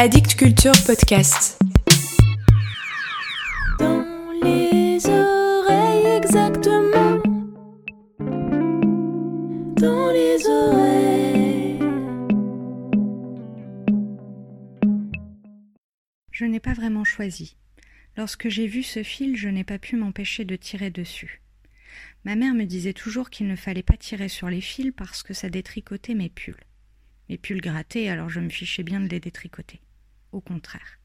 Addict Culture Podcast. Dans les oreilles exactement. Dans les oreilles. Je n'ai pas vraiment choisi. Lorsque j'ai vu ce fil, je n'ai pas pu m'empêcher de tirer dessus. Ma mère me disait toujours qu'il ne fallait pas tirer sur les fils parce que ça détricotait mes pulls. Mes pulls grattaient, alors je me fichais bien de les détricoter. Au contraire,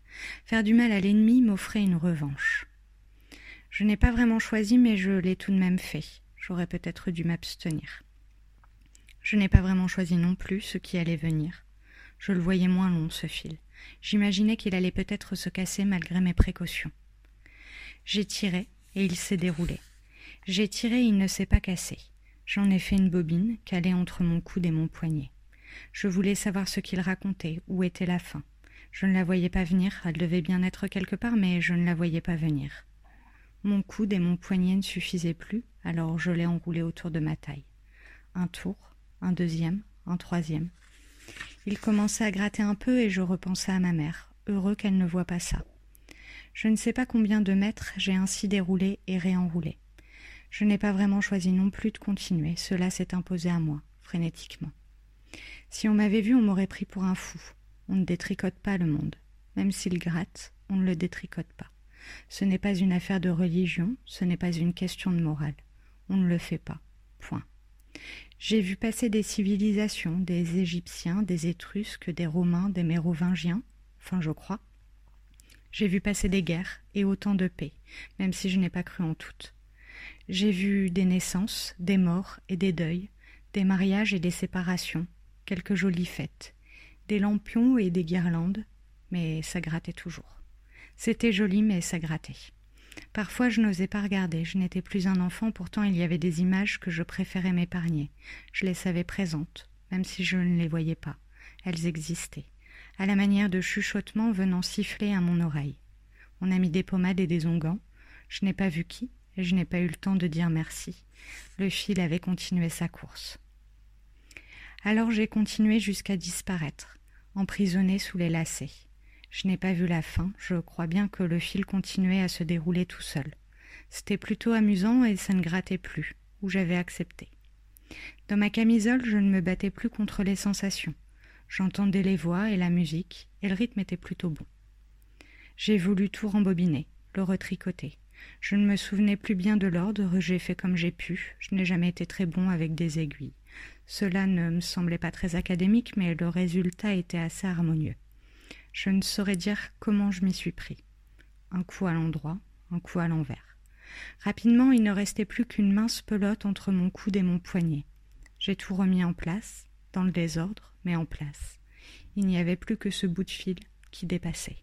faire du mal à l'ennemi m'offrait une revanche. Je n'ai pas vraiment choisi, mais je l'ai tout de même fait. J'aurais peut-être dû m'abstenir. Je n'ai pas vraiment choisi non plus ce qui allait venir. Je le voyais moins long, ce fil. J'imaginais qu'il allait peut-être se casser malgré mes précautions. J'ai tiré, et il s'est déroulé. J'ai tiré et il ne s'est pas cassé. J'en ai fait une bobine calée entre mon coude et mon poignet. Je voulais savoir ce qu'il racontait, où était la fin. Je ne la voyais pas venir, elle devait bien être quelque part, mais je ne la voyais pas venir. Mon coude et mon poignet ne suffisaient plus, alors je l'ai enroulé autour de ma taille. Un tour, un deuxième, un troisième. Il commençait à gratter un peu et je repensais à ma mère, heureux qu'elle ne voie pas ça. Je ne sais pas combien de mètres j'ai ainsi déroulé et réenroulé. Je n'ai pas vraiment choisi non plus de continuer, cela s'est imposé à moi, frénétiquement. Si on m'avait vu, on m'aurait pris pour un fou. On ne détricote pas le monde. Même s'il gratte, on ne le détricote pas. Ce n'est pas une affaire de religion, ce n'est pas une question de morale. On ne le fait pas. Point. J'ai vu passer des civilisations, des Égyptiens, des Étrusques, des Romains, des Mérovingiens, enfin je crois. J'ai vu passer des guerres et autant de paix, même si je n'ai pas cru en toutes. J'ai vu des naissances, des morts et des deuils, des mariages et des séparations, quelques jolies fêtes, des lampions et des guirlandes, mais ça grattait toujours. C'était joli, mais ça grattait. Parfois je n'osais pas regarder, je n'étais plus un enfant, pourtant il y avait des images que je préférais m'épargner. Je les savais présentes, même si je ne les voyais pas. Elles existaient, à la manière de chuchotements venant siffler à mon oreille. On a mis des pommades et des onguents. Je n'ai pas vu qui, et je n'ai pas eu le temps de dire merci. Le fil avait continué sa course. Alors j'ai continué jusqu'à disparaître, emprisonné sous les lacets. Je n'ai pas vu la fin, je crois bien que le fil continuait à se dérouler tout seul. C'était plutôt amusant et ça ne grattait plus, ou j'avais accepté. Dans ma camisole, je ne me battais plus contre les sensations. J'entendais les voix et la musique, et le rythme était plutôt bon. J'ai voulu tout rembobiner, le retricoter. Je ne me souvenais plus bien de l'ordre, j'ai fait comme j'ai pu, je n'ai jamais été très bon avec des aiguilles. Cela ne me semblait pas très académique, mais le résultat était assez harmonieux. Je ne saurais dire comment je m'y suis pris. Un coup à l'endroit, un coup à l'envers. Rapidement, il ne restait plus qu'une mince pelote entre mon coude et mon poignet. J'ai tout remis en place, dans le désordre, mais en place. Il n'y avait plus que ce bout de fil qui dépassait.